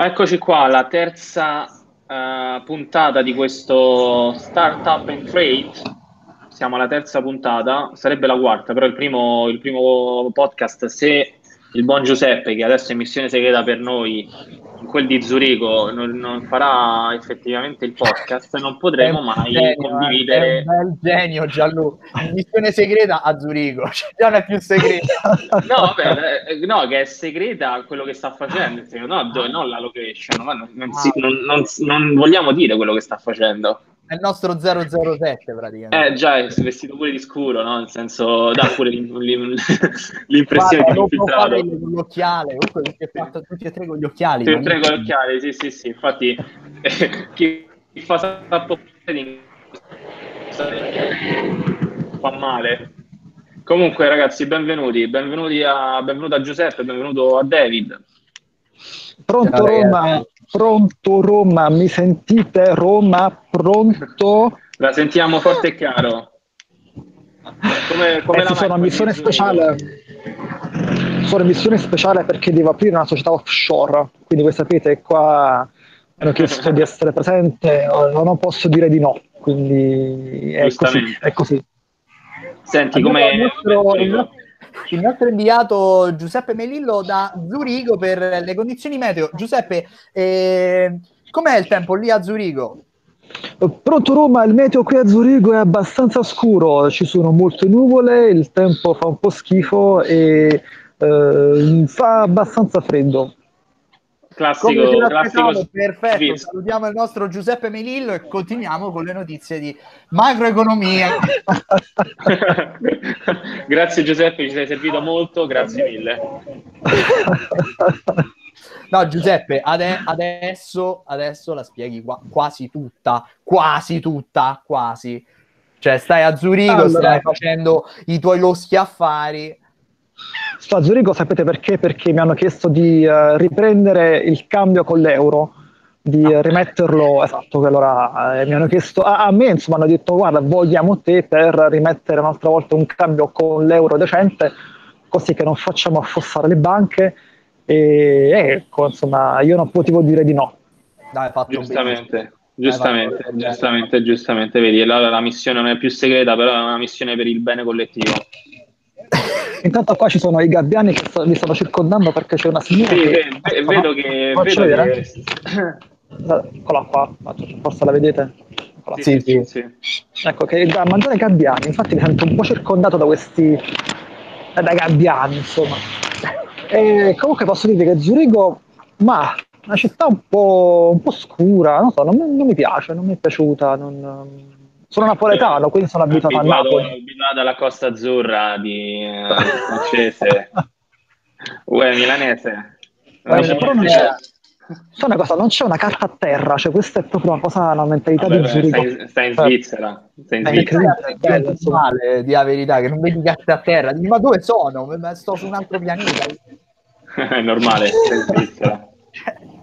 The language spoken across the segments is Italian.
Eccoci qua, la terza uh, puntata di questo Startup and Trade. Siamo alla terza puntata, sarebbe la quarta, però il primo, il primo podcast, se il buon Giuseppe, che adesso è missione segreta per noi, quel di Zurigo non, non, farà effettivamente il podcast, non potremo mai genio, condividere. È un genio Gianluca, missione segreta a Zurigo, cioè, non è più segreta. no, vabbè, eh, no, che è segreta quello che sta facendo, no, dove, non la location, ma non, non, si, non, non vogliamo dire quello che sta facendo. È il nostro 007 praticamente. Eh già, è vestito pure di scuro, no? Nel senso, dà pure l'impressione Guarda, di infiltrato. con l'occhiale, comunque tutti e, fatto, tutti e tre con gli occhiali. Tutti e tre con gli occhiali, sì, sì, sì. Infatti, eh, chi, chi fa troppo fa male. Comunque, ragazzi, benvenuti. Benvenuti a, benvenuto a Giuseppe, benvenuto a David. Pronto Ciao, Roma, pronto Roma, mi sentite Roma, pronto? La sentiamo forte e chiaro. Come, come eh, sono a missione speciale. Sono in missione speciale perché devo aprire una società offshore, quindi voi sapete qua mi hanno chiesto di essere presente, non posso dire di no, quindi è così. È così. Senti, come... Il nostro, il nostro il nostro inviato Giuseppe Melillo da Zurigo per le condizioni meteo. Giuseppe, eh, com'è il tempo lì a Zurigo? Pronto Roma, il meteo qui a Zurigo è abbastanza scuro, ci sono molte nuvole, il tempo fa un po' schifo e eh, fa abbastanza freddo. Classico, classico perfetto. Sviz. Salutiamo il nostro Giuseppe Melillo e continuiamo con le notizie di macroeconomia. grazie Giuseppe, ci sei servito molto, grazie mille. No, Giuseppe, ade- adesso, adesso la spieghi qua- quasi tutta, quasi tutta, quasi. Cioè, stai a Zurigo, allora. stai facendo i tuoi loschi affari Sto a Zurigo, sapete perché? Perché mi hanno chiesto di uh, riprendere il cambio con l'euro, di ah. rimetterlo, esatto, che allora eh, mi hanno chiesto, a, a, me insomma hanno detto guarda vogliamo te per rimettere un'altra volta un cambio con l'euro decente, così che non facciamo affossare le banche e ecco, insomma io non potevo dire di no. Dai, fatto giustamente. Bene. Giustamente, giustamente, giustamente, vedi, allora la missione non è più segreta, però è una missione per il bene collettivo. Intanto qua ci sono i gabbiani che mi stanno circondando perché c'è una signora. Sì, che... Ve, vedo che. Vedo vedere? Che... Eccola qua, forse la vedete? Sì, sì, sì, Ecco che da mangiare gabbiani, infatti mi sento un po' circondato da questi. Eh, da gabbiani, insomma. E comunque posso dire che Zurigo, ma una città un po', un po scura, non so, non, non, mi piace, non mi è piaciuta. Non, sono napoletano, quindi sono abituato, abituato a Napoli. Abituato alla Costa Azzurra di eh, francese. Uè, milanese. Guarda, però non c'è, una cosa, non c'è una carta a terra, cioè questa è proprio una cosa, una mentalità Vabbè, di Zurigo. Stai, stai in Svizzera. Stai in Svizzera. È bello, male, di la verità, che non vedi carte a terra. Dici, ma dove sono? Sto su un altro pianeta. è normale, sei in Svizzera.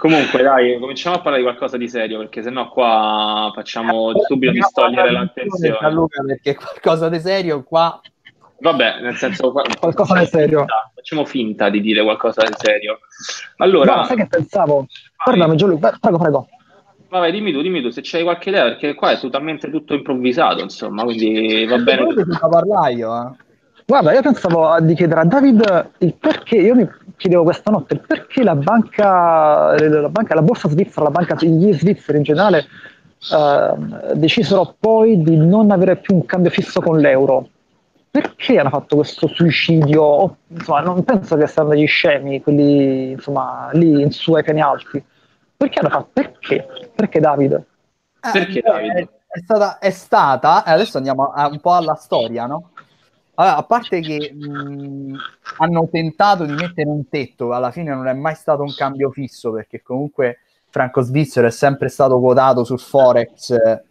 Comunque, dai, cominciamo a parlare di qualcosa di serio, perché sennò qua facciamo eh, subito distogliere l'attenzione. Luca, perché qualcosa di serio qua... Vabbè, nel senso... qualcosa di serio. Finta, facciamo finta di dire qualcosa di serio. Allora... No, sai che pensavo? Guardami, Gianluca, prego, prego. Vabbè, dimmi tu, dimmi tu, se c'hai qualche idea, perché qua è totalmente tutto improvvisato, insomma, quindi va bene. Non parlare io, eh. Guarda, io pensavo di chiedere a David il perché, io mi chiedevo questa notte, il perché la banca, la, banca, la borsa svizzera, la banca, gli svizzeri in generale, eh, decisero poi di non avere più un cambio fisso con l'euro. Perché hanno fatto questo suicidio? Insomma, non penso che siano degli scemi, quelli insomma, lì in su ai piani alti. Perché hanno fatto? Perché? Perché David? Eh, perché David? È, è stata, è stata, adesso andiamo a, un po' alla storia, no? Allora, a parte che mh, hanno tentato di mettere un tetto, alla fine non è mai stato un cambio fisso perché comunque franco svizzero è sempre stato quotato sul forex eh,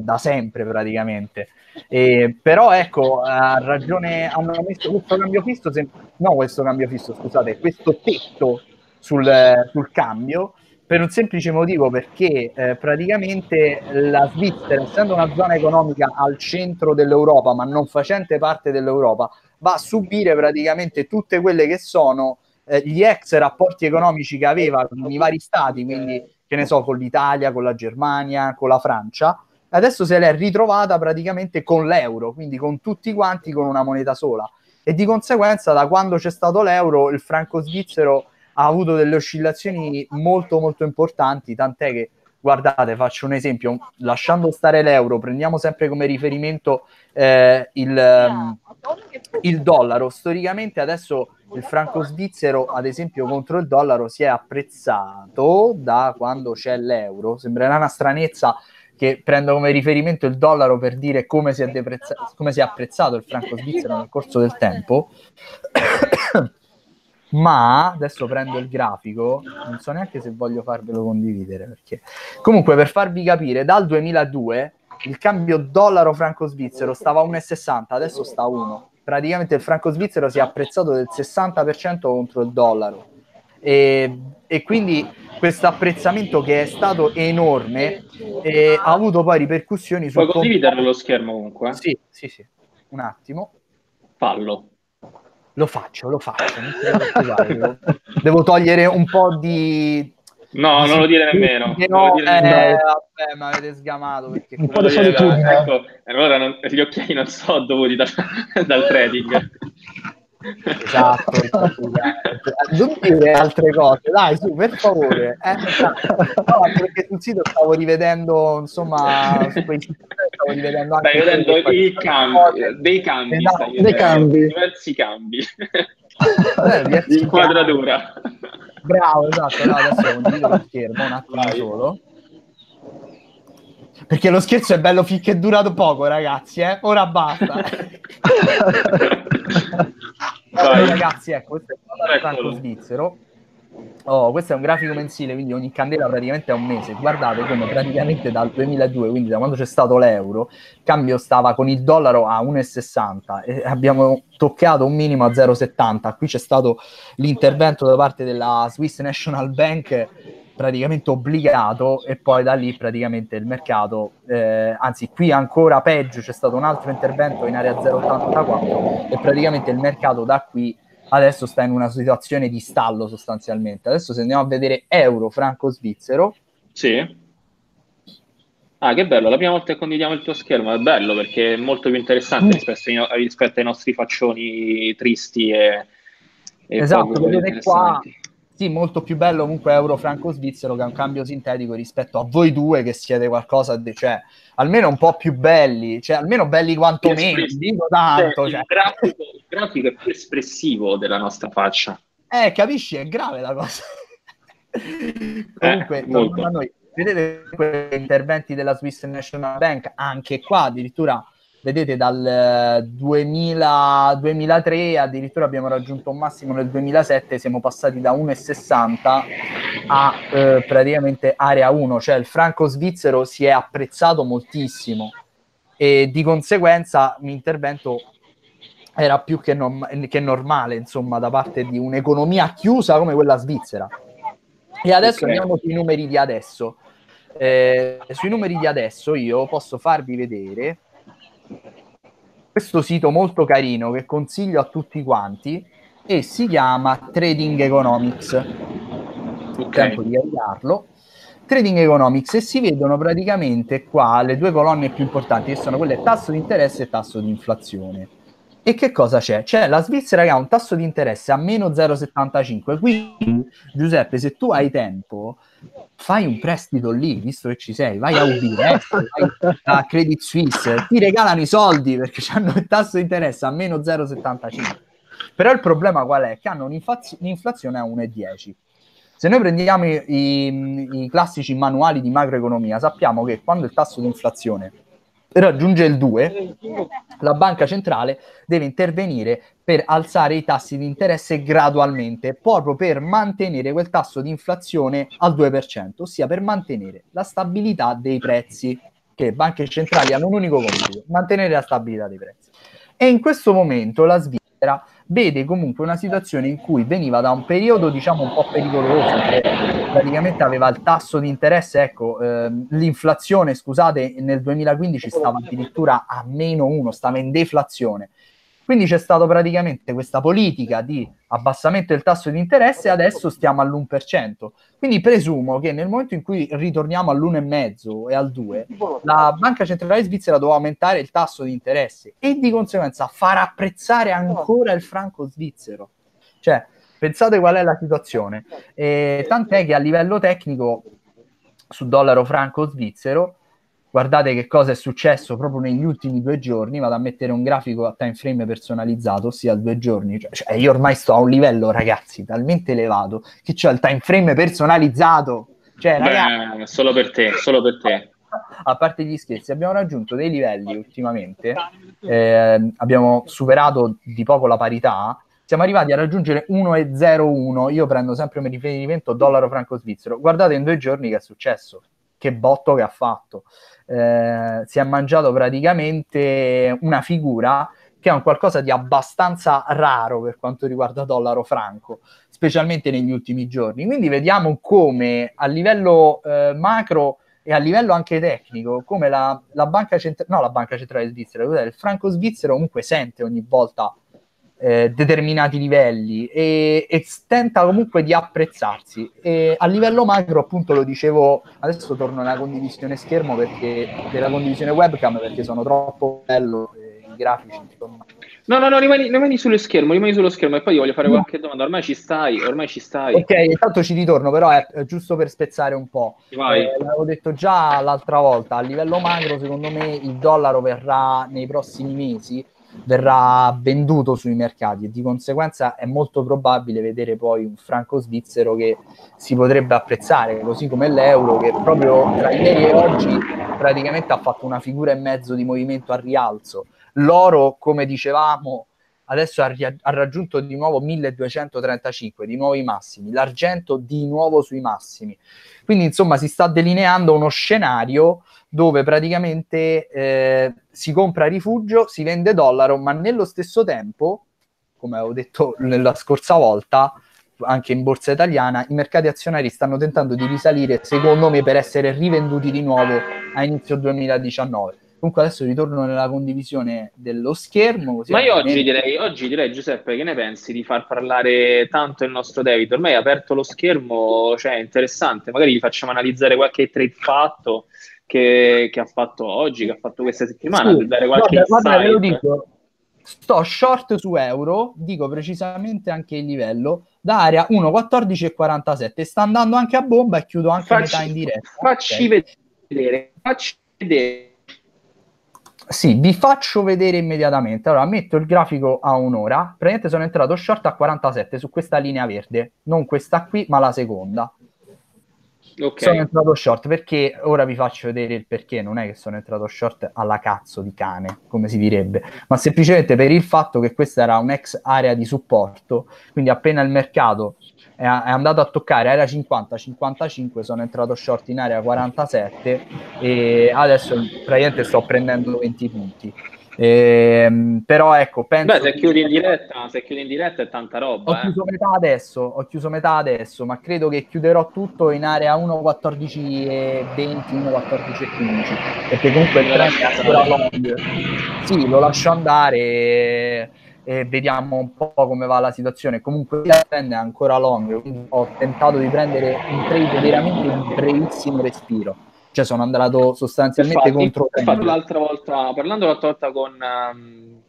da sempre praticamente. E, però ecco, ha ragione, hanno messo questo cambio fisso, se, no questo cambio fisso, scusate, questo tetto sul, sul cambio per un semplice motivo perché eh, praticamente la Svizzera, essendo una zona economica al centro dell'Europa, ma non facente parte dell'Europa, va a subire praticamente tutte quelle che sono eh, gli ex rapporti economici che aveva con i vari stati, quindi che ne so, con l'Italia, con la Germania, con la Francia, adesso se l'è ritrovata praticamente con l'euro, quindi con tutti quanti con una moneta sola. E di conseguenza, da quando c'è stato l'euro, il franco svizzero ha avuto delle oscillazioni molto molto importanti, tant'è che guardate, faccio un esempio, lasciando stare l'euro, prendiamo sempre come riferimento eh, il, um, il, dollaro. Storicamente adesso il franco svizzero, ad esempio, contro il dollaro si è apprezzato da quando c'è l'euro. Sembrerà una stranezza che prendo come riferimento il dollaro per dire come si è, deprezza- come si è apprezzato il franco svizzero nel corso del tempo. Ma adesso prendo il grafico, non so neanche se voglio farvelo condividere perché comunque per farvi capire dal 2002 il cambio dollaro franco svizzero stava a 1,60, adesso sta a 1. Praticamente il franco svizzero si è apprezzato del 60% contro il dollaro. E, e quindi questo apprezzamento che è stato enorme eh, ha avuto poi ripercussioni su... Puoi condividere lo schermo comunque? Sì, sì, sì. Un attimo. Fallo. Lo faccio, lo faccio. devo, devo togliere un po' di... No, non lo dire nemmeno. No, dire eh, nemmeno. vabbè, mi avete sgamato perché un po' di solitudine. Ecco, allora non, gli occhiali non so dovuti da, dal trading. Esatto, non dire altre cose, dai, su, per favore. Eh, no, perché sul sito stavo rivedendo, insomma, su quei siti stavo rivedendo anche stai vedendo i cambi, dei cambi, esatto, dei vedendo, cambi. diversi cambi eh, di inquadratura. Bravo, esatto, no, adesso condivido lo schermo un attimo Vai. solo. Perché lo scherzo è bello finché è durato poco, ragazzi, eh? Ora basta. Allora, ragazzi, ecco, questo è il franco svizzero. Oh, questo è un grafico mensile, quindi ogni candela praticamente è un mese. Guardate come praticamente dal 2002, quindi da quando c'è stato l'euro, il cambio stava con il dollaro a 1,60 e abbiamo toccato un minimo a 0,70. Qui c'è stato l'intervento da parte della Swiss National Bank praticamente obbligato e poi da lì praticamente il mercato, eh, anzi qui ancora peggio, c'è stato un altro intervento in area 0,84 e praticamente il mercato da qui adesso sta in una situazione di stallo sostanzialmente. Adesso se andiamo a vedere euro, franco svizzero. Sì. Ah, che bello, la prima volta che condividiamo il tuo schermo è bello perché è molto più interessante mm. rispetto, ai, rispetto ai nostri faccioni tristi e, esatto, vedete qua sì, molto più bello comunque euro franco svizzero che è un cambio sintetico rispetto a voi due che siete qualcosa di, cioè, almeno un po' più belli, cioè almeno belli quanto me, dico tanto. Cioè. Il, grafico, il, grafico, è più espressivo della nostra faccia. Eh, capisci? È grave la cosa. comunque, eh, a noi, vedete quegli interventi della Swiss National Bank, anche qua addirittura vedete dal 2000, eh, 2003 addirittura abbiamo raggiunto un massimo nel 2007 siamo passati da 1,60 a eh, praticamente area 1 cioè il franco svizzero si è apprezzato moltissimo. E di conseguenza l'intervento era più che, nom- che normale insomma da parte di un'economia chiusa come quella svizzera. E adesso okay. andiamo sui numeri di adesso. Eh, sui numeri di adesso io posso farvi vedere questo sito molto carino che consiglio a tutti quanti e si chiama Trading Economics. Okay. Tempo di avviarlo. Trading Economics e si vedono praticamente qua le due colonne più importanti che sono quelle tasso di interesse e tasso di inflazione. E che cosa c'è? C'è la Svizzera che ha un tasso di interesse a meno 0,75. Quindi, Giuseppe, se tu hai tempo, fai un prestito lì, visto che ci sei, vai a UBS, vai a Credit Suisse, ti regalano i soldi perché hanno il tasso di interesse a meno 0,75. Però il problema qual è? Che hanno un'inflazione a 1,10. Se noi prendiamo i, i, i classici manuali di macroeconomia, sappiamo che quando il tasso di inflazione raggiunge il 2, la banca centrale deve intervenire per alzare i tassi di interesse gradualmente, proprio per mantenere quel tasso di inflazione al 2%, ossia per mantenere la stabilità dei prezzi, che banche centrali hanno un unico compito, mantenere la stabilità dei prezzi. E in questo momento la Svizzera vede comunque una situazione in cui veniva da un periodo diciamo un po' pericoloso, che praticamente aveva il tasso di interesse, ecco, eh, l'inflazione, scusate, nel 2015 stava addirittura a meno 1, stava in deflazione. Quindi c'è stata praticamente questa politica di abbassamento del tasso di interesse e adesso stiamo all'1%. Quindi presumo che nel momento in cui ritorniamo all'1,5 e al 2, la Banca Centrale Svizzera dovrà aumentare il tasso di interesse e di conseguenza far apprezzare ancora il franco svizzero. Cioè, pensate qual è la situazione. E, tant'è che a livello tecnico su dollaro franco svizzero guardate che cosa è successo proprio negli ultimi due giorni, vado a mettere un grafico a time frame personalizzato, ossia due giorni, cioè, cioè io ormai sto a un livello, ragazzi, talmente elevato che ho il time frame personalizzato. Cioè, ragazzi, Beh, solo per te, solo per te. A parte gli scherzi, abbiamo raggiunto dei livelli ultimamente, eh, abbiamo superato di poco la parità, siamo arrivati a raggiungere 1,01, io prendo sempre come riferimento dollaro franco svizzero, guardate in due giorni che è successo, che botto che ha fatto eh, si è mangiato praticamente una figura che è un qualcosa di abbastanza raro per quanto riguarda dollaro franco, specialmente negli ultimi giorni. Quindi vediamo come a livello eh, macro e a livello anche tecnico, come la, la banca centrale, no la banca centrale svizzera, il franco svizzero comunque sente ogni volta eh, determinati livelli e, e, tenta comunque di apprezzarsi. E a livello macro, appunto, lo dicevo, adesso torno nella condivisione schermo perché della condivisione webcam perché sono troppo bello eh, i grafici. Insomma. No, no, no, rimani, rimani, sullo schermo, rimani sullo schermo e poi io voglio fare qualche domanda. Ormai ci stai, ormai ci stai. Ok, intanto ci ritorno, però è, è giusto per spezzare un po'. Eh, l'avevo detto già l'altra volta, a livello macro, secondo me il dollaro verrà nei prossimi mesi verrà venduto sui mercati e di conseguenza è molto probabile vedere poi un franco svizzero che si potrebbe apprezzare, così come l'euro che proprio tra ieri e oggi praticamente ha fatto una figura e mezzo di movimento a rialzo. L'oro, come dicevamo, adesso ha, ha raggiunto di nuovo 1235, di nuovo i massimi, l'argento di nuovo sui massimi. Quindi insomma si sta delineando uno scenario dove praticamente eh, si compra rifugio, si vende dollaro, ma nello stesso tempo, come avevo detto nella scorsa volta, anche in borsa italiana, i mercati azionari stanno tentando di risalire, secondo me, per essere rivenduti di nuovo a inizio 2019. Comunque adesso ritorno nella condivisione dello schermo. Ma io oggi direi, oggi direi, Giuseppe, che ne pensi di far parlare tanto il nostro David? Ormai hai aperto lo schermo, cioè è interessante, magari gli facciamo analizzare qualche trade fatto che, che, ha fatto oggi, che ha fatto questa settimana, sì, per dare qualche guarda, guarda, dico, sto short su euro, dico precisamente anche il livello, da area 1,14,47, sta andando anche a bomba e chiudo anche facci, metà in diretta. Facci okay. vedere, facci vedere. Sì, vi faccio vedere immediatamente. Allora, metto il grafico a un'ora. Praticamente sono entrato short a 47 su questa linea verde, non questa qui, ma la seconda. Okay. Sono entrato short perché ora vi faccio vedere il perché. Non è che sono entrato short alla cazzo di cane, come si direbbe, ma semplicemente per il fatto che questa era un'ex area di supporto. Quindi, appena il mercato è, è andato a toccare area 50-55, sono entrato short in area 47 e adesso praticamente sto prendendo 20 punti. Eh, però ecco, penso Beh, se chiudi in diretta, se chiudi in diretta è tanta roba. Ho eh. chiuso metà adesso, ho chiuso metà adesso, ma credo che chiuderò tutto in area 1.14 e 20, 1.14 e 15, perché comunque il trend è ancora long. Sì, lo lascio andare e, e, vediamo un po' come va la situazione. Comunque il trend è ancora long, quindi ho tentato di prendere un trade veramente di brevissimo respiro cioè sono andato sostanzialmente infatti, contro infatti l'altra volta parlando l'altra volta con, um,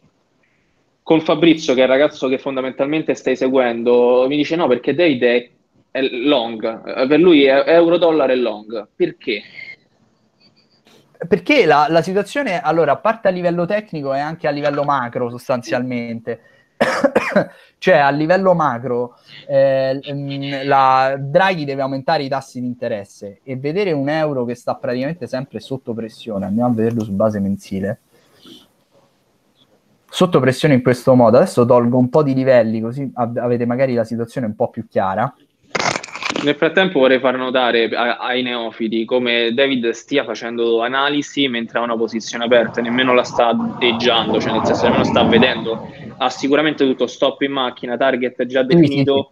con Fabrizio che è il ragazzo che fondamentalmente stai seguendo mi dice no perché David è, è long per lui è euro dollaro è long. Perché? perché la, la situazione allora a parte a livello tecnico e anche a livello macro sostanzialmente cioè a livello macro eh, mm, la Draghi deve aumentare i tassi di interesse e vedere un euro che sta praticamente sempre sotto pressione, andiamo a vederlo su base mensile, sotto pressione in questo modo, adesso tolgo un po' di livelli così avete magari la situazione un po' più chiara. Nel frattempo vorrei far notare ai neofiti come David stia facendo analisi mentre ha una posizione aperta, nemmeno la sta addeggiando, cioè nel senso nemmeno sta vedendo, ha sicuramente tutto stop in macchina, target già definito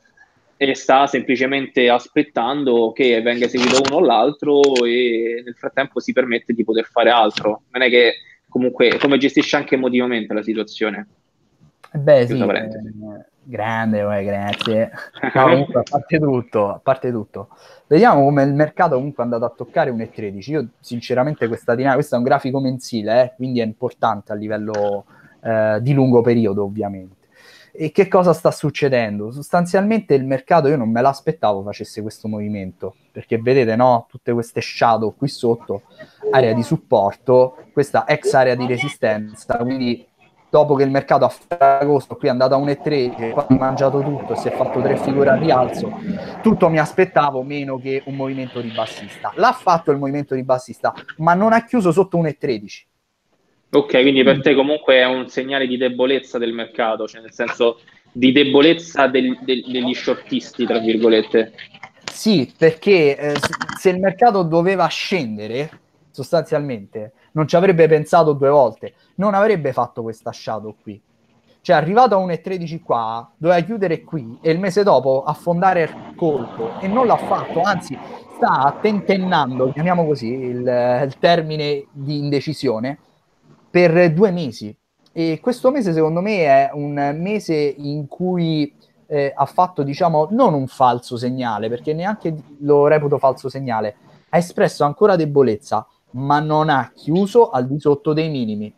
e sta semplicemente aspettando che venga eseguito uno o l'altro e nel frattempo si permette di poter fare altro. Non è che comunque come gestisce anche emotivamente la situazione. Beh, sì, eh, grande, eh, grazie. No, comunque, a parte tutto, a parte tutto, vediamo come il mercato comunque è andato a toccare 1,13. Io sinceramente questa dinamica, questo è un grafico mensile, eh, quindi è importante a livello eh, di lungo periodo, ovviamente. E che cosa sta succedendo? Sostanzialmente il mercato io non me l'aspettavo facesse questo movimento, perché vedete, no? Tutte queste shadow qui sotto, area di supporto, questa ex area di resistenza, quindi dopo che il mercato a Ferragosto qui è andato a 1,13, poi ha mangiato tutto, si è fatto tre figure a rialzo, tutto mi aspettavo meno che un movimento ribassista. L'ha fatto il movimento ribassista, ma non ha chiuso sotto 1,13 Ok, quindi per te comunque è un segnale di debolezza del mercato, cioè nel senso di debolezza del, del, degli shortisti, tra virgolette. Sì, perché eh, se il mercato doveva scendere, sostanzialmente, non ci avrebbe pensato due volte, non avrebbe fatto questa shadow qui. Cioè, arrivato a 1,13 qua, doveva chiudere qui e il mese dopo affondare il colpo. E non l'ha fatto, anzi sta tentennando, chiamiamo così il, il termine di indecisione, per due mesi. E questo mese, secondo me, è un mese in cui eh, ha fatto, diciamo, non un falso segnale, perché neanche lo reputo falso segnale, ha espresso ancora debolezza, ma non ha chiuso al di sotto dei minimi.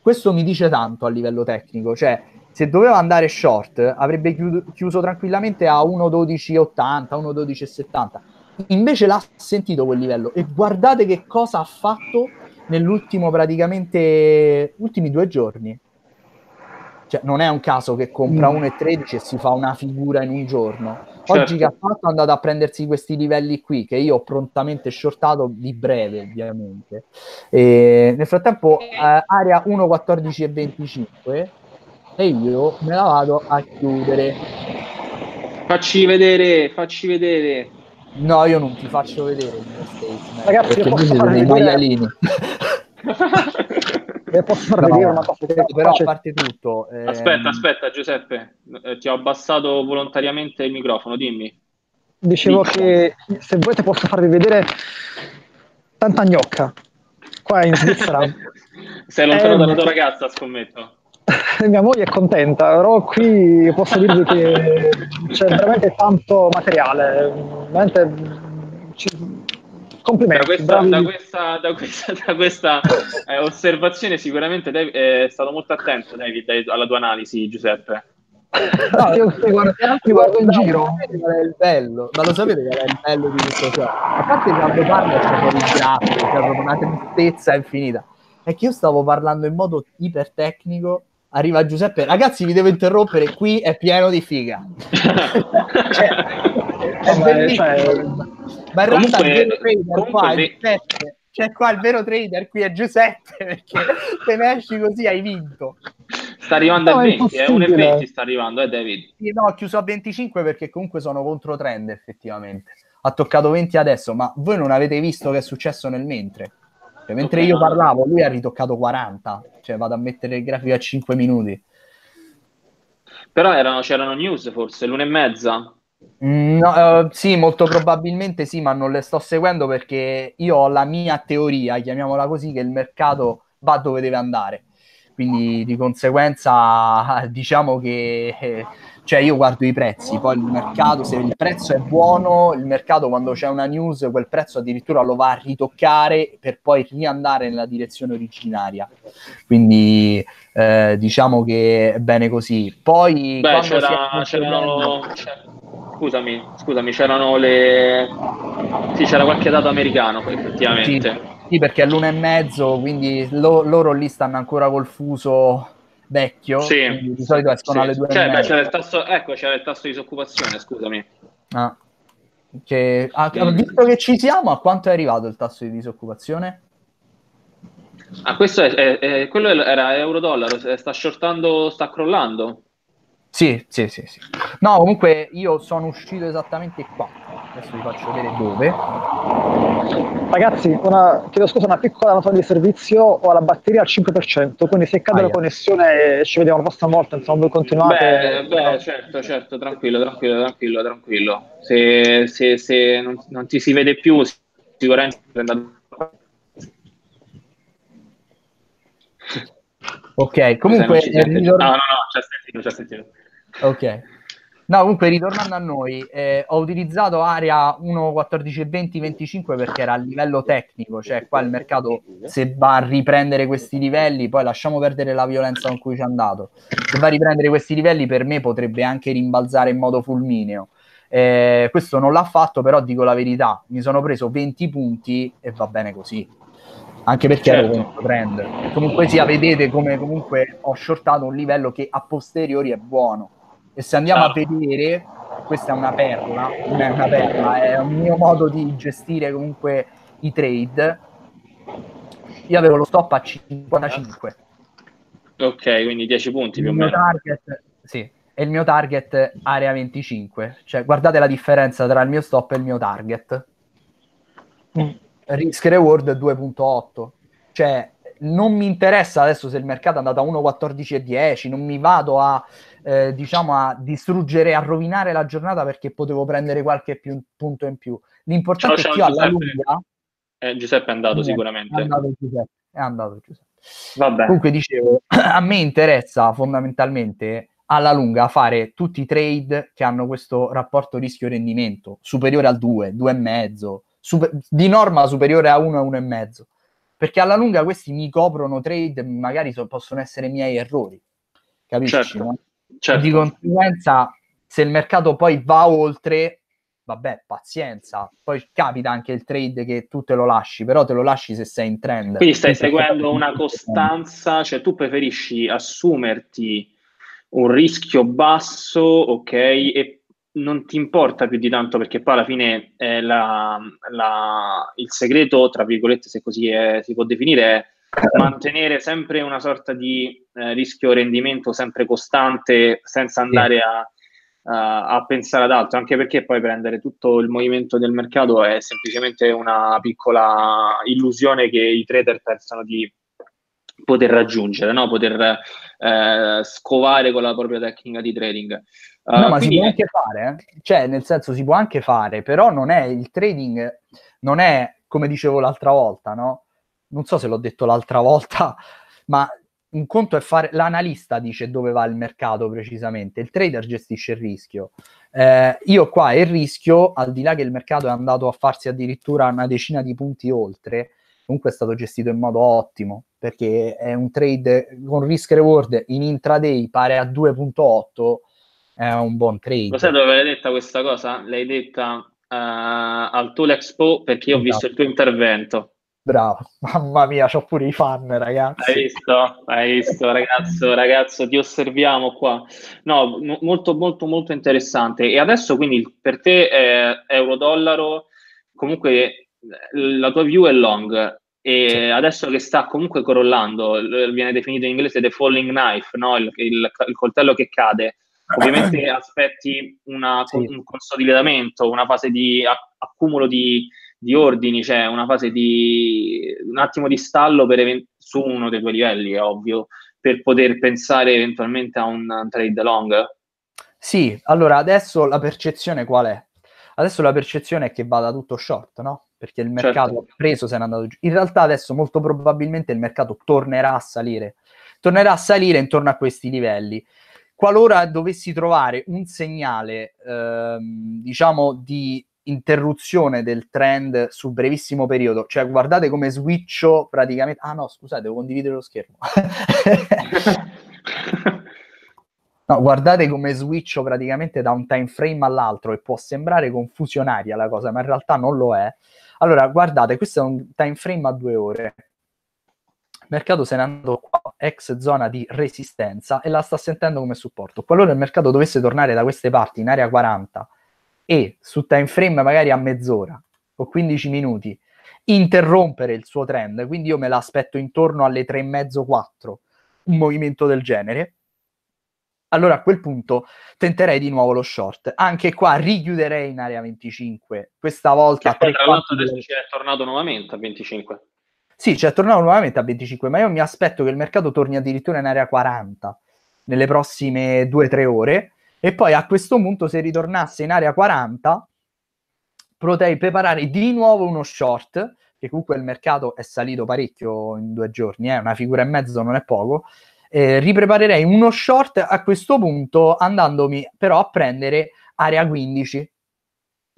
Questo mi dice tanto a livello tecnico, cioè se doveva andare short avrebbe chiuso, tranquillamente a 1.12.80, 1.12.70. Invece l'ha sentito quel livello e guardate che cosa ha fatto nell'ultimo praticamente ultimi due giorni. Cioè, non è un caso che compra mm. 1,13 e si fa una figura in un giorno. Oggi certo. che ha fatto è andato a prendersi questi livelli qui, che io ho prontamente shortato di breve, ovviamente. E nel frattempo, eh, area 1,14 e 25 e io me la vado a chiudere. Facci vedere, facci vedere. No, io non ti faccio vedere il mio statement. Ragazzi, io posso fare dei maialini. io posso far no, vedere una cosa che però a parte tutto ehm... aspetta aspetta Giuseppe eh, ti ho abbassato volontariamente il microfono dimmi. Dicevo Dico. che se volete posso farvi vedere tanta gnocca qua in Svizzera. Sei lontano eh, dalla tua ragazza scommetto. Mia moglie è contenta, però qui posso dirvi che c'è veramente tanto materiale, veramente complimenti. Da questa, da questa, da questa, da questa eh, osservazione sicuramente David, è stato molto attento David alla tua analisi Giuseppe. No, io guardo, io guardo in giro. Qual è il bello? Ma lo sapete qual è il bello di tutto ciò? A parte quando parlo c'è fuori il grafico, c'è proprio una tristezza infinita. È che io stavo parlando in modo ipertecnico arriva Giuseppe, ragazzi vi devo interrompere, qui è pieno di figa. cioè, è bellissimo. Cioè, ma in realtà il vero trader qua è Giuseppe, cioè qua il vero trader qui è Giuseppe, perché se ne esci così hai vinto. Sta arrivando no, a 20, è 1,20 sta arrivando, eh David? Sì, no, ho chiuso a 25 perché comunque sono contro trend effettivamente. Ha toccato 20 adesso, ma voi non avete visto che è successo nel mentre? Cioè, mentre io parlavo, lui ha ritoccato 40. Cioè, vado a mettere il grafico a 5 minuti. Però erano, c'erano news forse, l'una e mezza. Mm, no, uh, sì, molto probabilmente sì, ma non le sto seguendo perché io ho la mia teoria, chiamiamola così, che il mercato va dove deve andare. Quindi di conseguenza diciamo che eh, cioè io guardo i prezzi, poi il mercato, se il prezzo è buono, il mercato quando c'è una news, quel prezzo addirittura lo va a ritoccare per poi riandare nella direzione originaria. Quindi eh, diciamo che è bene così. Poi Beh, c'era, c'erano, scusami, scusami, c'erano le... Sì, c'era qualche dato americano effettivamente. Sì, sì perché è l'una e mezzo, quindi lo, loro lì stanno ancora col fuso vecchio, sì, di solito escono sì. alle due cioè, beh, c'era il tasso, ecco, c'era il tasso di disoccupazione, scusami. Ah. Che, ah. Visto che ci siamo, a quanto è arrivato il tasso di disoccupazione? Ah, questo è, è, è quello era euro-dollaro, sta shortando, sta crollando. Sì, sì, sì, sì. No, comunque io sono uscito esattamente qua. Adesso vi faccio vedere dove. Ragazzi, una, chiedo scusa, una piccola nota di servizio, ho la batteria al 5%, quindi se cade ah, la connessione ci vediamo la prossima volta, insomma voi continuate. Beh, beh certo, certo, tranquillo, tranquillo, tranquillo, tranquillo. Se, se, se non, non, ti si vede più, sicuramente Ok, comunque... Ritorn- no, no, no, c'è sentito, c'è sentito. Ok. No, comunque ritornando a noi, eh, ho utilizzato area 1.14.20-25 perché era a livello tecnico, cioè qua il mercato se va a riprendere questi livelli, poi lasciamo perdere la violenza con cui ci è andato, se va a riprendere questi livelli per me potrebbe anche rimbalzare in modo fulmineo. Eh, questo non l'ha fatto, però dico la verità, mi sono preso 20 punti e va bene così. Anche perché certo. ero con trend. Comunque sia, vedete come comunque ho shortato un livello che a posteriori è buono e se andiamo a vedere, questa è una perla, non è una perla, è un mio modo di gestire comunque i trade. Io avevo lo stop a 55. Ok, quindi 10 punti più o meno. Target, sì, e il mio target area 25. Cioè, guardate la differenza tra il mio stop e il mio target. Mm. Risk reward 2.8. Cioè, non mi interessa adesso se il mercato è andato a 1.14 e 10, non mi vado a eh, diciamo a distruggere, a rovinare la giornata perché potevo prendere qualche più, punto in più. L'importante ciao, ciao, è che io alla lunga... Eh, Giuseppe è andato sicuramente. È andato Giuseppe. È andato Giuseppe. Vabbè. Comunque dicevo, a me interessa fondamentalmente alla lunga fare tutti i trade che hanno questo rapporto rischio-rendimento superiore al 2, 2,5, super, di norma superiore a 1 a 1,5 perché alla lunga questi mi coprono trade, magari so, possono essere miei errori, capisci? Certo. No? Certo. Di conseguenza, se il mercato poi va oltre, vabbè, pazienza. Poi capita anche il trade che tu te lo lasci, però te lo lasci se sei in trend. Quindi stai seguendo una costanza, cioè tu preferisci assumerti un rischio basso, ok, e non ti importa più di tanto perché poi alla fine la, la, il segreto, tra virgolette, se così è, si può definire, è mantenere sempre una sorta di eh, rischio rendimento sempre costante senza andare a, a, a, pensare ad altro, anche perché poi prendere tutto il movimento del mercato è semplicemente una piccola illusione che i trader pensano di poter raggiungere, no? poter eh, scovare con la propria tecnica di trading. Uh, no, ma quindi... si può anche fare, eh? cioè nel senso si può anche fare, però non è il trading, non è come dicevo l'altra volta, no? Non so se l'ho detto l'altra volta, ma un conto è fare l'analista dice dove va il mercato precisamente, il trader gestisce il rischio. Eh, io qua il rischio, al di là che il mercato è andato a farsi addirittura una decina di punti oltre, comunque è stato gestito in modo ottimo perché è un trade con risk reward in intraday pare a 2.8 è un buon trade. Sai dove l'hai detta questa cosa? L'hai detta uh, al Tool Expo perché io ho visto il tuo intervento. Bravo, mamma mia, ho pure i fan, ragazzi. Hai visto? Hai visto, ragazzo, ragazzo, ti osserviamo qua. No, m- molto, molto, molto interessante. E adesso quindi per te è euro-dollaro, comunque la tua view è long. E sì. adesso che sta comunque crollando, viene definito in inglese the falling knife, no? il, il, il coltello che cade. Ovviamente aspetti una, sì. un consolidamento, una fase di accumulo di di ordini, c'è cioè una fase di un attimo di stallo event- su uno dei due livelli, è ovvio, per poter pensare eventualmente a un trade long? Sì, allora adesso la percezione qual è? Adesso la percezione è che vada tutto short, no? Perché il mercato certo. ha preso, se n'è andato giù. In realtà adesso molto probabilmente il mercato tornerà a salire. Tornerà a salire intorno a questi livelli. Qualora dovessi trovare un segnale, ehm, diciamo, di interruzione del trend su brevissimo periodo. Cioè, guardate come switcho praticamente. Ah, no, scusate, devo condividere lo schermo. no, guardate come switcho praticamente da un time frame all'altro e può sembrare confusionaria la cosa, ma in realtà non lo è. Allora, guardate, questo è un time frame a due ore. Il mercato se n'è andato qua, ex zona di resistenza, e la sta sentendo come supporto. Qualora il mercato dovesse tornare da queste parti in area 40 e su time frame magari a mezz'ora o 15 minuti interrompere il suo trend, quindi io me l'aspetto intorno alle 3 e mezzo 4, un movimento del genere, allora a quel punto tenterei di nuovo lo short. Anche qua richiuderei in area 25, questa volta... Che poi tra l'altro adesso ci è tornato nuovamente a 25. Sì, ci è tornato nuovamente a 25, ma io mi aspetto che il mercato torni addirittura in area 40 nelle prossime 2-3 ore e poi a questo punto, se ritornasse in area 40, potrei preparare di nuovo uno short, che comunque il mercato è salito parecchio in due giorni, eh, una figura e mezzo non è poco, Eh, ripreparerei uno short a questo punto andandomi però a prendere area 15.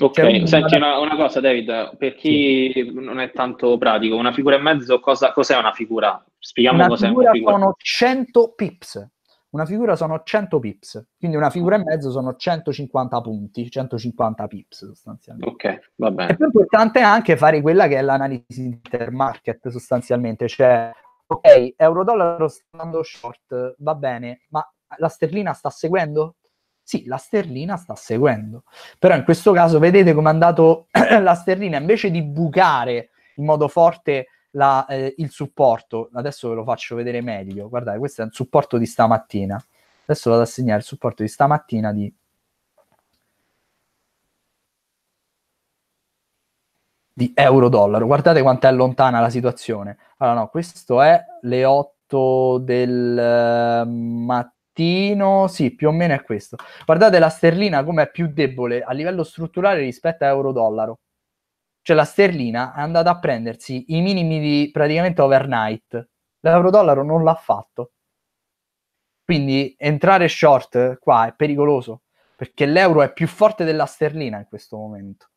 Ok, cioè, senti una, una, cosa David, per chi sì. non è tanto pratico, una figura e mezzo, cosa, cos'è una figura? Spieghiamo una cos'è figura una figura. sono 100 pips. Una figura sono 100 pips, quindi una figura e mezzo sono 150 punti, 150 pips sostanzialmente. Ok, va bene. È importante anche fare quella che è l'analisi intermarket sostanzialmente, cioè ok, euro-dollaro sta andando short, va bene, ma la sterlina sta seguendo? Sì, la sterlina sta seguendo, però in questo caso vedete come è andato la sterlina, invece di bucare in modo forte la, eh, il supporto, adesso ve lo faccio vedere meglio, guardate, questo è il supporto di stamattina, adesso vado a segnare il supporto di stamattina di di euro-dollaro. Guardate quanto è lontana la situazione. Allora, no, questo è le 8 del uh, mattino. Sì, più o meno è questo. Guardate la sterlina come è più debole a livello strutturale rispetto a euro-dollaro. Cioè la sterlina è andata a prendersi i minimi di praticamente overnight. L'euro-dollaro non l'ha fatto. Quindi entrare short qua è pericoloso perché l'euro è più forte della sterlina in questo momento.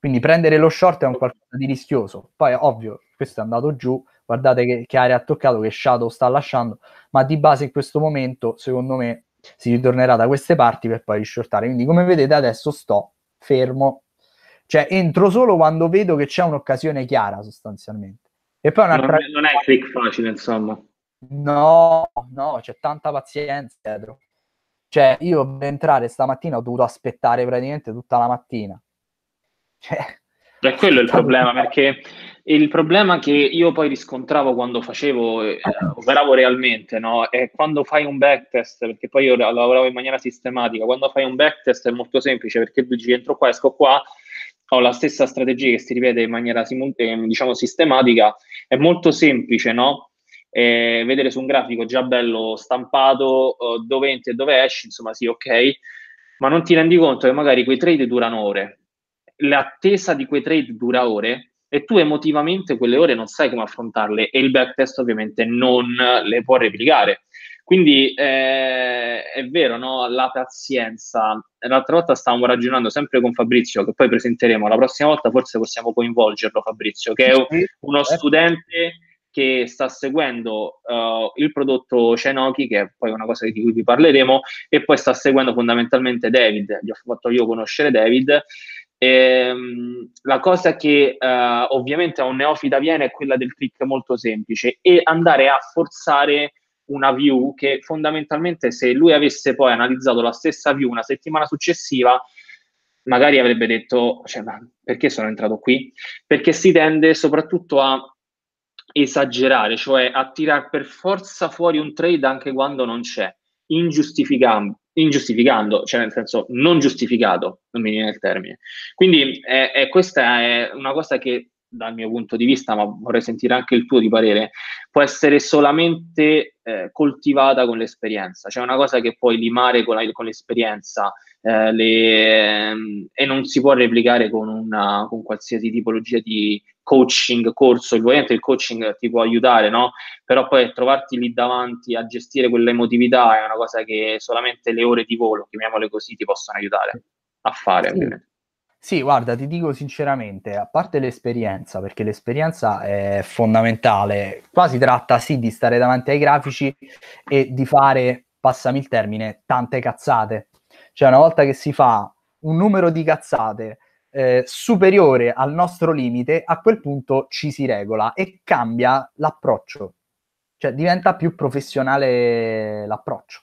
Quindi prendere lo short è un qualcosa di rischioso. Poi, ovvio, questo è andato giù, guardate che, che area ha toccato, che Shadow sta lasciando, ma di base in questo momento, secondo me, si ritornerà da queste parti per poi rishortare. Quindi, come vedete, adesso sto fermo. Cioè, entro solo quando vedo che c'è un'occasione chiara, sostanzialmente. E poi un'altra... Non, non è click facile, insomma. No, no, c'è tanta pazienza dietro. Cioè, io per entrare stamattina ho dovuto aspettare praticamente tutta la mattina cioè, è quello il problema, perché il problema che io poi riscontravo quando facevo, eh, operavo realmente, no? È quando fai un backtest, perché poi io lavoravo in maniera sistematica, quando fai un backtest è molto semplice, perché tu dici entro qua, esco qua, ho la stessa strategia che si ripete in maniera eh, diciamo sistematica, è molto semplice, no? Eh, vedere su un grafico già bello stampato uh, dove entri e dove esci, insomma sì, ok, ma non ti rendi conto che magari quei trade durano ore l'attesa di quei trade dura ore e tu emotivamente quelle ore non sai come affrontarle e il backtest ovviamente non le può replicare. Quindi eh, è vero, no? la pazienza. L'altra volta stavamo ragionando sempre con Fabrizio, che poi presenteremo. La prossima volta forse possiamo coinvolgerlo, Fabrizio, che è uno certo. studente che sta seguendo uh, il prodotto Cenoki, che è poi una cosa di cui vi parleremo, e poi sta seguendo fondamentalmente David. Gli ho fatto io conoscere David Ehm, la cosa che eh, ovviamente a un neofita viene è quella del trick molto semplice e andare a forzare una view che fondamentalmente se lui avesse poi analizzato la stessa view una settimana successiva magari avrebbe detto cioè, ma perché sono entrato qui? Perché si tende soprattutto a esagerare, cioè a tirare per forza fuori un trade anche quando non c'è, ingiustificando, ingiustificando, cioè nel senso non giustificato, non mi viene il termine. Quindi eh, eh, questa è una cosa che dal mio punto di vista, ma vorrei sentire anche il tuo di parere, può essere solamente eh, coltivata con l'esperienza, cioè una cosa che puoi limare con, la, con l'esperienza eh, le, ehm, e non si può replicare con, una, con qualsiasi tipologia di coaching, corso, ovviamente il coaching ti può aiutare, no? Però poi trovarti lì davanti a gestire quell'emotività è una cosa che solamente le ore di volo, chiamiamole così, ti possono aiutare a fare, sì. ovviamente. Sì, guarda, ti dico sinceramente, a parte l'esperienza, perché l'esperienza è fondamentale, qua si tratta sì di stare davanti ai grafici e di fare, passami il termine, tante cazzate. Cioè una volta che si fa un numero di cazzate eh, superiore al nostro limite, a quel punto ci si regola e cambia l'approccio, cioè diventa più professionale l'approccio.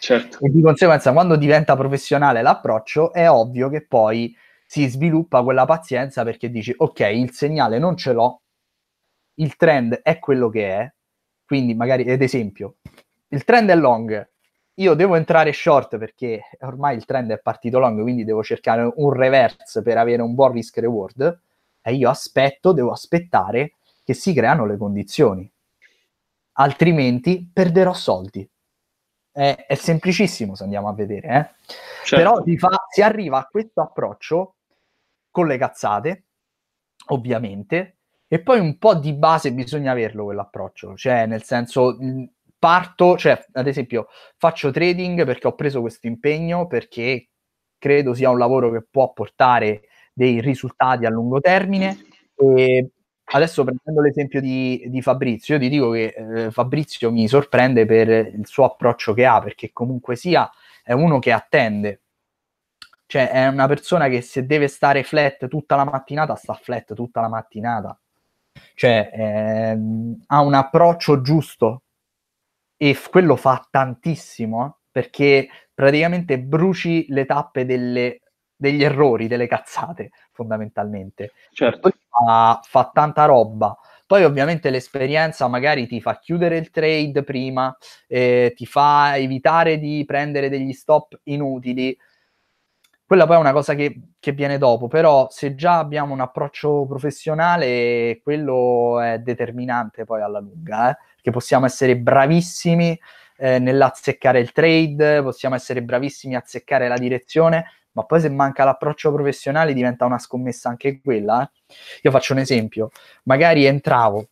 Certo. E di conseguenza, quando diventa professionale l'approccio, è ovvio che poi si sviluppa quella pazienza perché dici ok, il segnale non ce l'ho, il trend è quello che è, quindi magari ad esempio, il trend è long, io devo entrare short perché ormai il trend è partito long, quindi devo cercare un reverse per avere un buon risk reward e io aspetto, devo aspettare che si creano le condizioni, altrimenti perderò soldi. È, è semplicissimo se andiamo a vedere, eh? certo. però si, fa, si arriva a questo approccio con le cazzate, ovviamente, e poi un po' di base bisogna averlo quell'approccio, cioè nel senso parto, cioè ad esempio faccio trading perché ho preso questo impegno, perché credo sia un lavoro che può portare dei risultati a lungo termine. E adesso prendendo l'esempio di, di Fabrizio, io ti dico che eh, Fabrizio mi sorprende per il suo approccio che ha, perché comunque sia è uno che attende. Cioè è una persona che se deve stare flat tutta la mattinata, sta flat tutta la mattinata. Cioè ehm, ha un approccio giusto e f- quello fa tantissimo eh, perché praticamente bruci le tappe delle, degli errori, delle cazzate fondamentalmente. Certo. Fa, fa, tanta roba. Poi ovviamente l'esperienza magari ti fa chiudere il trade prima, eh, ti fa evitare di prendere degli stop inutili. Quella poi è una cosa che, che viene dopo, però se già abbiamo un approccio professionale, quello è determinante poi alla lunga, eh? perché possiamo essere bravissimi eh, nell'azzeccare il trade, possiamo essere bravissimi a azzeccare la direzione, ma poi se manca l'approccio professionale diventa una scommessa anche quella. Eh? Io faccio un esempio, magari entravo,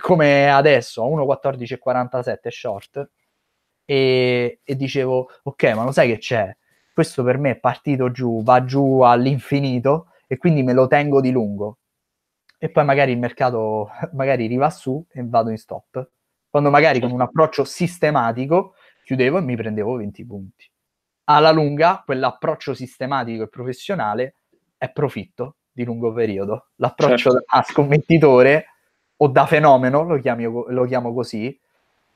come adesso, a 1.14.47 short, e, e dicevo, ok, ma lo sai che c'è? Questo per me è partito giù, va giù all'infinito e quindi me lo tengo di lungo. E poi magari il mercato magari riva su e vado in stop. Quando magari con un approccio sistematico chiudevo e mi prendevo 20 punti alla lunga quell'approccio sistematico e professionale è profitto di lungo periodo. L'approccio certo. a scommettitore o da fenomeno, lo, chiami, lo chiamo così,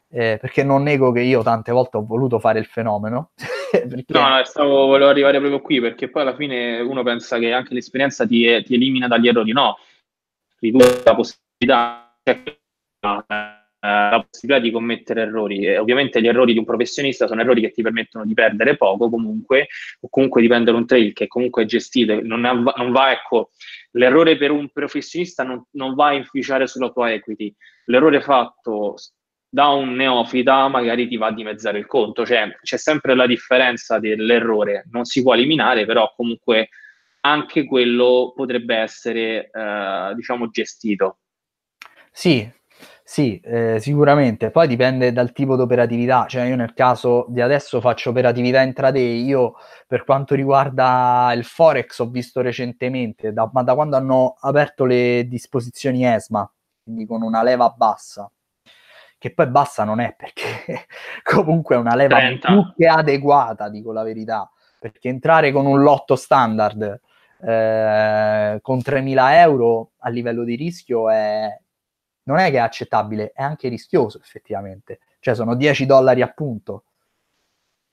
eh, perché non nego che io tante volte ho voluto fare il fenomeno. perché... No, no, stavo, volevo arrivare proprio qui, perché poi alla fine uno pensa che anche l'esperienza ti, ti elimina dagli errori. No, riduce la possibilità eh, la possibilità di commettere errori. E ovviamente gli errori di un professionista sono errori che ti permettono di perdere poco comunque, o comunque di prendere un trail che comunque è gestito, non, è, non va, ecco, l'errore per un professionista non, non va a inficiare sulla tua equity. L'errore fatto da un neofita magari ti va a dimezzare il conto, cioè c'è sempre la differenza dell'errore, non si può eliminare, però comunque anche quello potrebbe essere, eh, diciamo, gestito. Sì, sì, eh, sicuramente. Poi dipende dal tipo di operatività. Cioè, io nel caso di adesso faccio operatività intraday. Io, per quanto riguarda il Forex, ho visto recentemente, da, ma da quando hanno aperto le disposizioni ESMA, quindi con una leva bassa, che poi bassa non è perché comunque è una leva 30. più che adeguata, dico la verità. Perché entrare con un lotto standard eh, con 3.000 euro a livello di rischio è, non è che è accettabile, è anche rischioso effettivamente. Cioè sono 10 dollari a punto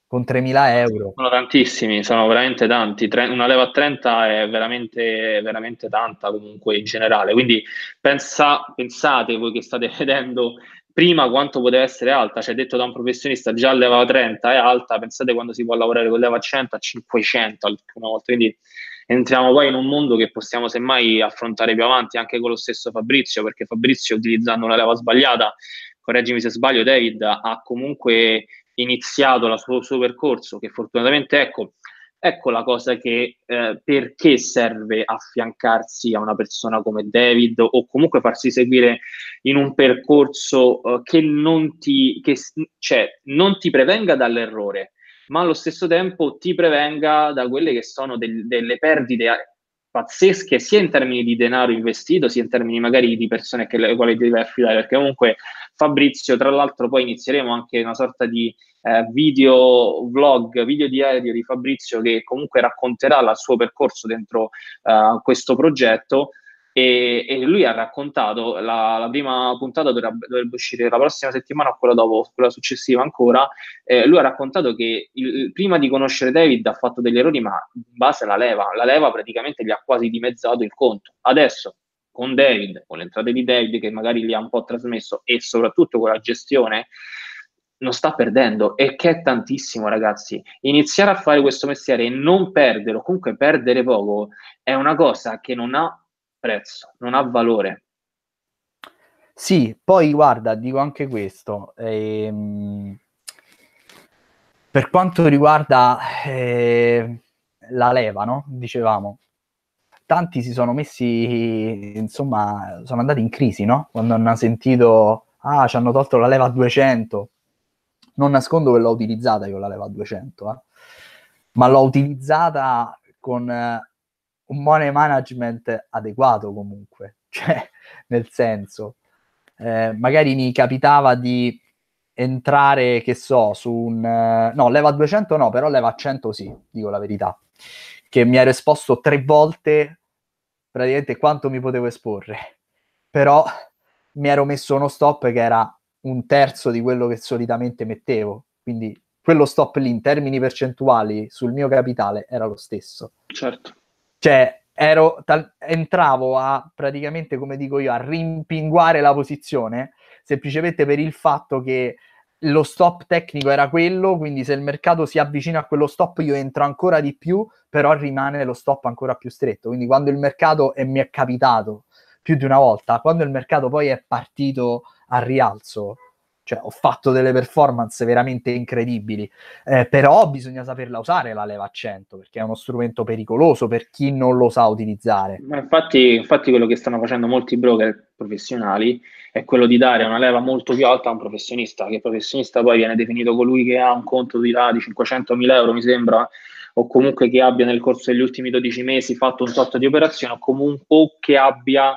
con 3.000 euro. Sono tantissimi, sono veramente tanti. Una leva a 30 è veramente, veramente tanta comunque in generale. Quindi pensa, pensate voi che state vedendo prima quanto poteva essere alta, cioè detto da un professionista già leva a 30 è alta, pensate quando si può lavorare con leva a 100 a 500 alcune volte. Quindi entriamo poi in un mondo che possiamo semmai affrontare più avanti anche con lo stesso Fabrizio, perché Fabrizio utilizzando una leva sbagliata, correggimi se sbaglio David, ha comunque iniziato il suo, suo percorso che fortunatamente ecco, ecco la cosa che eh, perché serve affiancarsi a una persona come David o comunque farsi seguire in un percorso eh, che, non ti, che cioè, non ti prevenga dall'errore, ma allo stesso tempo ti prevenga da quelle che sono del, delle perdite pazzesche sia in termini di denaro investito sia in termini magari di persone che le quali devi affidare perché comunque Fabrizio tra l'altro poi inizieremo anche una sorta di eh, video vlog video diario di Fabrizio che comunque racconterà il suo percorso dentro uh, questo progetto e, e, lui ha raccontato la, la prima puntata dovrebbe, dovrebbe, uscire la prossima settimana o quella dopo, quella successiva ancora. Eh, lui ha raccontato che il, prima di conoscere David ha fatto degli errori, ma in base alla leva, la leva praticamente gli ha quasi dimezzato il conto. Adesso con David, con l'entrata di David che magari gli ha un po' trasmesso e soprattutto con la gestione, non sta perdendo e che è tantissimo, ragazzi. Iniziare a fare questo mestiere e non perdere, o comunque perdere poco, è una cosa che non ha prezzo, non ha valore. Sì, poi guarda, dico anche questo. Ehm, per quanto riguarda eh, la leva, no? Dicevamo, tanti si sono messi, insomma, sono andati in crisi, no? Quando hanno sentito, ah, ci hanno tolto la leva a 200. Non nascondo che l'ho utilizzata io la leva a 200, eh. ma l'ho utilizzata con un money management adeguato comunque, cioè nel senso, eh, magari mi capitava di entrare, che so, su un... Eh, no, leva 200 no, però leva 100 sì, dico la verità, che mi ero esposto tre volte praticamente quanto mi potevo esporre, però mi ero messo uno stop che era un terzo di quello che solitamente mettevo, quindi quello stop lì in termini percentuali sul mio capitale era lo stesso. Certo. Cioè, ero tal- entravo a praticamente, come dico io, a rimpinguare la posizione semplicemente per il fatto che lo stop tecnico era quello, quindi se il mercato si avvicina a quello stop io entro ancora di più, però rimane lo stop ancora più stretto. Quindi quando il mercato, e mi è capitato più di una volta, quando il mercato poi è partito a rialzo, cioè ho fatto delle performance veramente incredibili, eh, però bisogna saperla usare la leva a 100 perché è uno strumento pericoloso per chi non lo sa utilizzare. Ma infatti, infatti quello che stanno facendo molti broker professionali è quello di dare una leva molto più alta a un professionista, che professionista poi viene definito colui che ha un conto di là di 500.000 euro, mi sembra, o comunque che abbia nel corso degli ultimi 12 mesi fatto un tot di operazioni, o comunque che abbia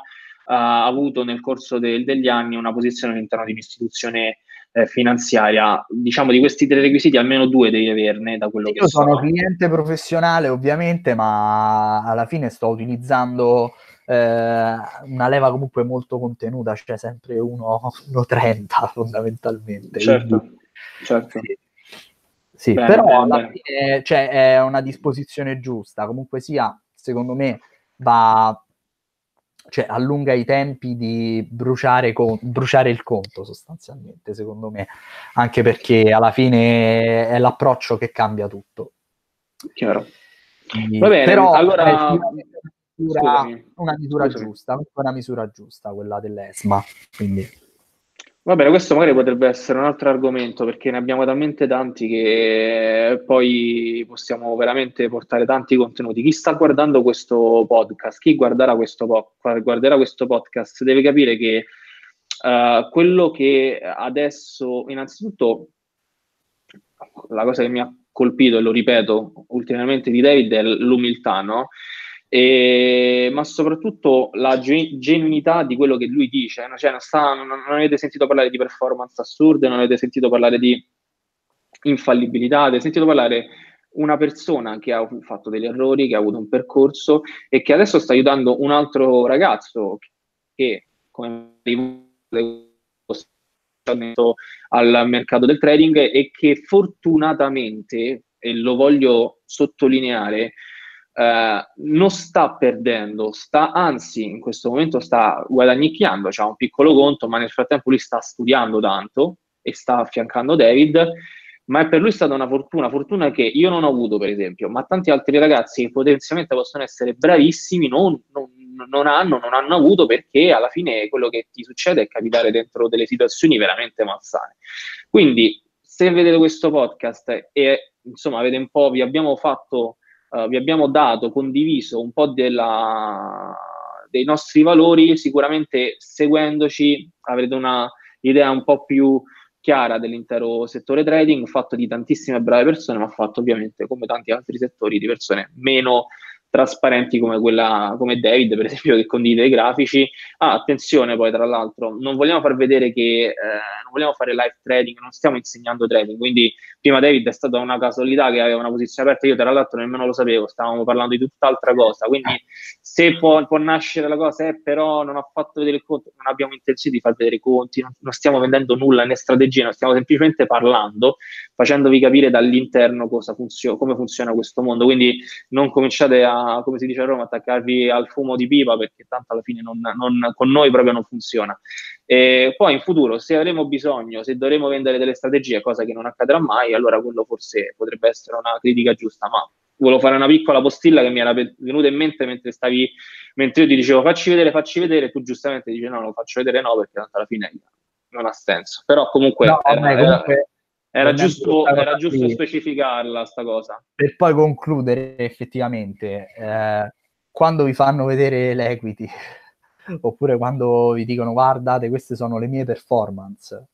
uh, avuto nel corso del, degli anni una posizione all'interno di un'istituzione eh, finanziaria. Diciamo di questi tre requisiti almeno due devi averne da quello Io che. Io sono so. cliente professionale ovviamente, ma alla fine sto utilizzando eh, una leva comunque molto contenuta, cioè sempre 1,30 fondamentalmente. Certo, Quindi, certo. Sì. Sì, bene, però bene, alla bene. fine cioè, è una disposizione giusta, comunque sia, secondo me va cioè allunga i tempi di bruciare, con, bruciare, il conto sostanzialmente, secondo me, anche perché alla fine è l'approccio che cambia tutto. Chiaro. Quindi, Va bene, però allora è una misura, una misura giusta, una misura giusta quella dell'ESMA. Quindi. Va bene, questo magari potrebbe essere un altro argomento perché ne abbiamo talmente tanti che poi possiamo veramente portare tanti contenuti. Chi sta guardando questo podcast, chi guarderà questo, po- guarderà questo podcast deve capire che uh, quello che adesso, innanzitutto, la cosa che mi ha colpito e lo ripeto ultimamente di David è l'umiltà, no? E, ma soprattutto la genuinità di quello che lui dice. Cioè, non, sta, non, non, avete sentito parlare di performance assurde, non avete sentito parlare di infallibilità, avete sentito parlare una persona che ha fatto degli errori, che ha avuto un percorso e che adesso sta aiutando un altro ragazzo che, come al mercato del trading e che fortunatamente, e lo voglio sottolineare, Uh, non sta perdendo, sta anzi in questo momento sta guadagnicchiando, ha un piccolo conto, ma nel frattempo lui sta studiando tanto e sta affiancando David, ma è per lui stata una fortuna, fortuna che io non ho avuto per esempio, ma tanti altri ragazzi che potenzialmente possono essere bravissimi non, non, non hanno, non hanno avuto perché alla fine quello che ti succede è capitare dentro delle situazioni veramente malsane. Quindi se vedete questo podcast e insomma avete un po', vi abbiamo fatto Uh, vi abbiamo dato, condiviso un po' della, dei nostri valori, sicuramente seguendoci avrete una idea un po' più chiara dell'intero settore trading, fatto di tantissime brave persone, ma fatto ovviamente come tanti altri settori di persone meno trasparenti come quella come David, per esempio, che condivide i grafici. Ah, attenzione poi, tra l'altro, non vogliamo far vedere che eh, non vogliamo fare live trading, non stiamo insegnando trading. Quindi, prima David è stata una casualità che aveva una posizione aperta, io tra l'altro nemmeno lo sapevo, stavamo parlando di tutt'altra cosa. Quindi, se può, può nascere la cosa, eh, però non ha fatto vedere il conto, non abbiamo intenzione di far vedere i conti, non, non stiamo vendendo nulla né strategia, non stiamo semplicemente parlando, facendovi capire dall'interno cosa funzio- come funziona questo mondo. Quindi, non cominciate a come si dice a Roma, attaccarvi al fumo di pipa perché tanto alla fine non, non, con noi proprio non funziona. E poi in futuro, se avremo bisogno, se dovremo vendere delle strategie, cosa che non accadrà mai, allora quello forse potrebbe essere una critica giusta, ma volevo fare una piccola postilla che mi era venuta in mente mentre stavi, mentre io ti dicevo facci vedere, facci vedere, tu giustamente dici no, lo faccio vedere no, perché tanto alla fine non ha senso. Però comunque, no, era, vabbè, comunque era giusto, era giusto specificarla sta cosa. Per poi concludere effettivamente, eh, quando vi fanno vedere l'equity, oppure quando vi dicono guardate queste sono le mie performance,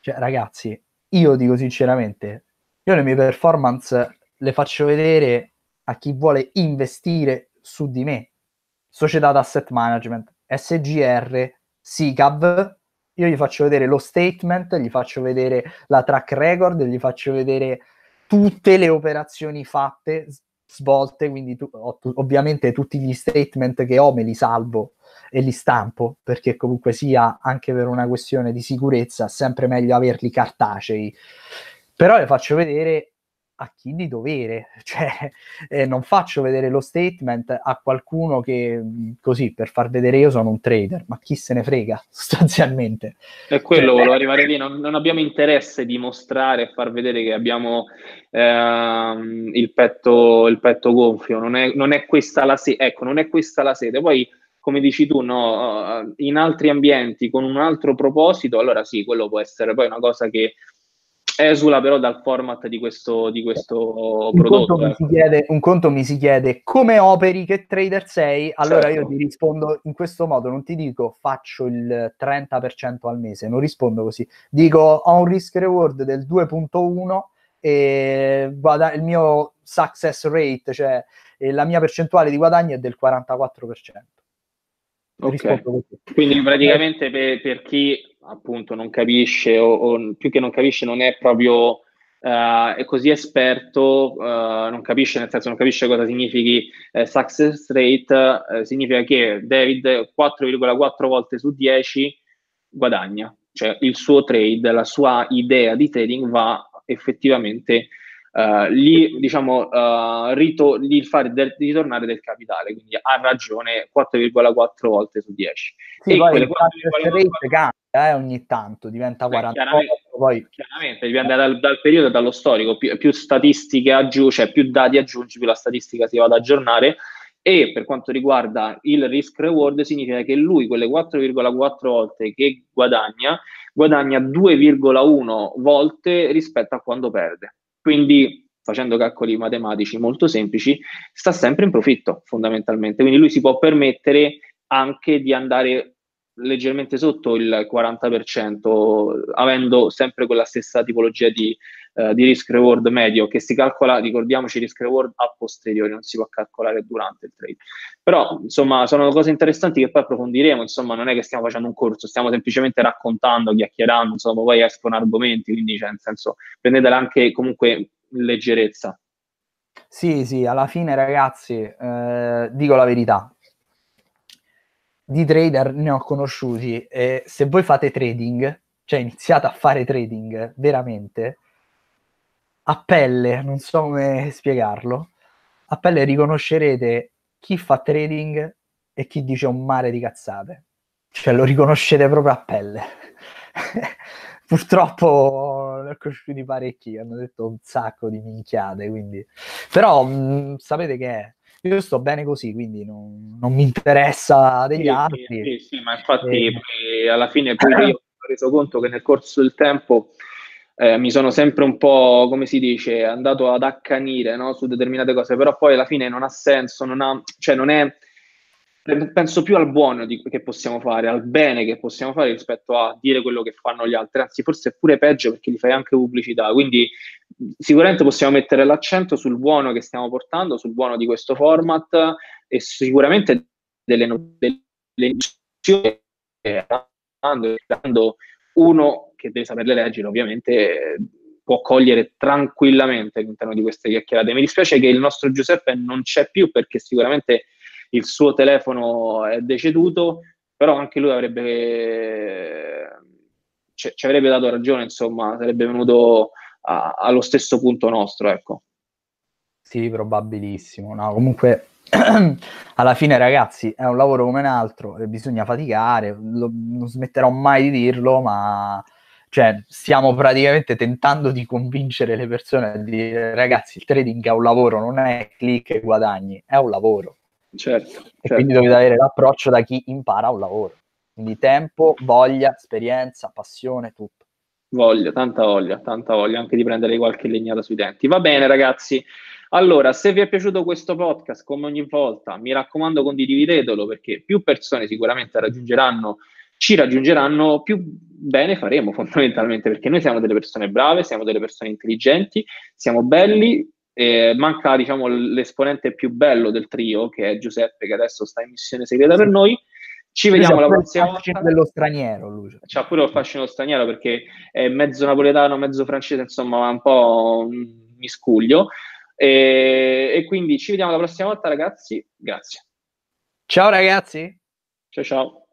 Cioè, ragazzi, io dico sinceramente, io le mie performance le faccio vedere a chi vuole investire su di me. Società d'asset management, SGR, SICAV, io gli faccio vedere lo statement, gli faccio vedere la track record, gli faccio vedere tutte le operazioni fatte, svolte, quindi tu, ovviamente tutti gli statement che ho me li salvo e li stampo, perché comunque sia anche per una questione di sicurezza, sempre meglio averli cartacei. Però le faccio vedere a chi di dovere, cioè eh, non faccio vedere lo statement a qualcuno che così per far vedere io sono un trader, ma chi se ne frega sostanzialmente. È quello, cioè, volevo arrivare lì, non, non, abbiamo interesse di mostrare e far vedere che abbiamo ehm, il, petto, il petto gonfio, non è, non è questa la sede, ecco, non è questa la sede, poi come dici tu, no, in altri ambienti con un altro proposito, allora sì, quello può essere. Poi una cosa che esula però dal format di questo, di questo un prodotto. Conto ecco. chiede, un conto mi si chiede come operi, che trader sei, allora certo. io ti rispondo in questo modo, non ti dico faccio il 30% al mese, non rispondo così, dico ho un risk reward del 2.1 e guada- il mio success rate, cioè la mia percentuale di guadagno è del 44%. Okay. Quindi praticamente per, per chi appunto non capisce o, o, più che non capisce non è proprio uh, è così esperto, uh, non capisce nel senso non capisce cosa significhi uh, success rate, significa che David 4,4 volte su 10 guadagna, cioè il suo trade, la sua idea di trading va effettivamente Uh, gli, diciamo, uh, rito, gli fare del, ritornare del capitale, quindi ha ragione 4,4 volte su 10. Sì, e poi il 4,4 cambia eh, ogni tanto, diventa 48, chiaramente, poi... Chiaramente, dipende dal, dal, periodo e dallo storico, più, più statistiche aggiungi, cioè più dati aggiungi, più la statistica si va ad aggiornare, e per quanto riguarda il risk reward significa che lui quelle 4,4 volte che guadagna, guadagna 2,1 volte rispetto a quando perde. Quindi, facendo calcoli matematici molto semplici, sta sempre in profitto fondamentalmente. Quindi lui si può permettere anche di andare leggermente sotto il 40%, avendo sempre quella stessa tipologia di, uh, di risk reward medio che si calcola, ricordiamoci, risk reward a posteriori, non si può calcolare durante il trade. Però, insomma, sono cose interessanti che poi approfondiremo, insomma, non è che stiamo facendo un corso, stiamo semplicemente raccontando, chiacchierando, insomma, poi escono argomenti, quindi, cioè, nel senso, prendetela anche comunque in leggerezza. Sì, sì, alla fine, ragazzi, eh, dico la verità, di trader ne ho conosciuti e se voi fate trading, cioè iniziate a fare trading veramente, a pelle, non so come spiegarlo, a pelle riconoscerete chi fa trading e chi dice un mare di cazzate. Cioè lo riconoscete proprio a pelle. Purtroppo ne ho conosciuti parecchi, hanno detto un sacco di minchiate, quindi... Però mh, sapete che è? Io sto bene così, quindi non, non mi interessa degli sì, altri. Sì, sì, ma infatti e... alla fine pure io ho reso conto che nel corso del tempo eh, mi sono sempre un po', come si dice, andato ad accanire no, su determinate cose, però poi alla fine non ha senso, non ha, cioè non è, penso più al buono di, che possiamo fare, al bene che possiamo fare rispetto a dire quello che fanno gli altri, anzi forse è pure peggio perché gli fai anche pubblicità, quindi sicuramente possiamo mettere l'accento sul buono che stiamo portando, sul buono di questo format e sicuramente delle, iniziative dando uno che deve saperle leggere ovviamente può cogliere tranquillamente all'interno di queste chiacchierate. Mi dispiace che il nostro Giuseppe non c'è più perché sicuramente il suo telefono è deceduto, però anche lui avrebbe ci, ci avrebbe dato ragione, insomma, sarebbe venuto a, allo stesso punto nostro, ecco. Sì, probabilissimo. No, comunque alla fine, ragazzi, è un lavoro come un altro bisogna faticare. Lo, non smetterò mai di dirlo, ma cioè, stiamo praticamente tentando di convincere le persone a dire ragazzi, il trading è un lavoro, non è click e guadagni, è un lavoro. Certo, e certo. quindi dovete avere l'approccio da chi impara un lavoro. Quindi tempo, voglia, esperienza, passione, tutto. Voglia, tanta voglia, tanta voglia anche di prendere qualche legnata sui denti. Va bene, ragazzi. Allora, se vi è piaciuto questo podcast, come ogni volta, mi raccomando, condividetelo perché più persone sicuramente raggiungeranno ci raggiungeranno più bene faremo fondamentalmente perché noi siamo delle persone brave, siamo delle persone intelligenti, siamo belli, eh, manca diciamo l'esponente più bello del trio che è Giuseppe che adesso sta in missione segreta per noi. Ci vediamo la prossima volta. dello straniero, lui. C'ha pure lo fascino straniero perché è mezzo napoletano, mezzo francese, insomma, un po' un miscuglio. E, e quindi ci vediamo la prossima volta, ragazzi. Grazie. Ciao ragazzi. Ciao ciao.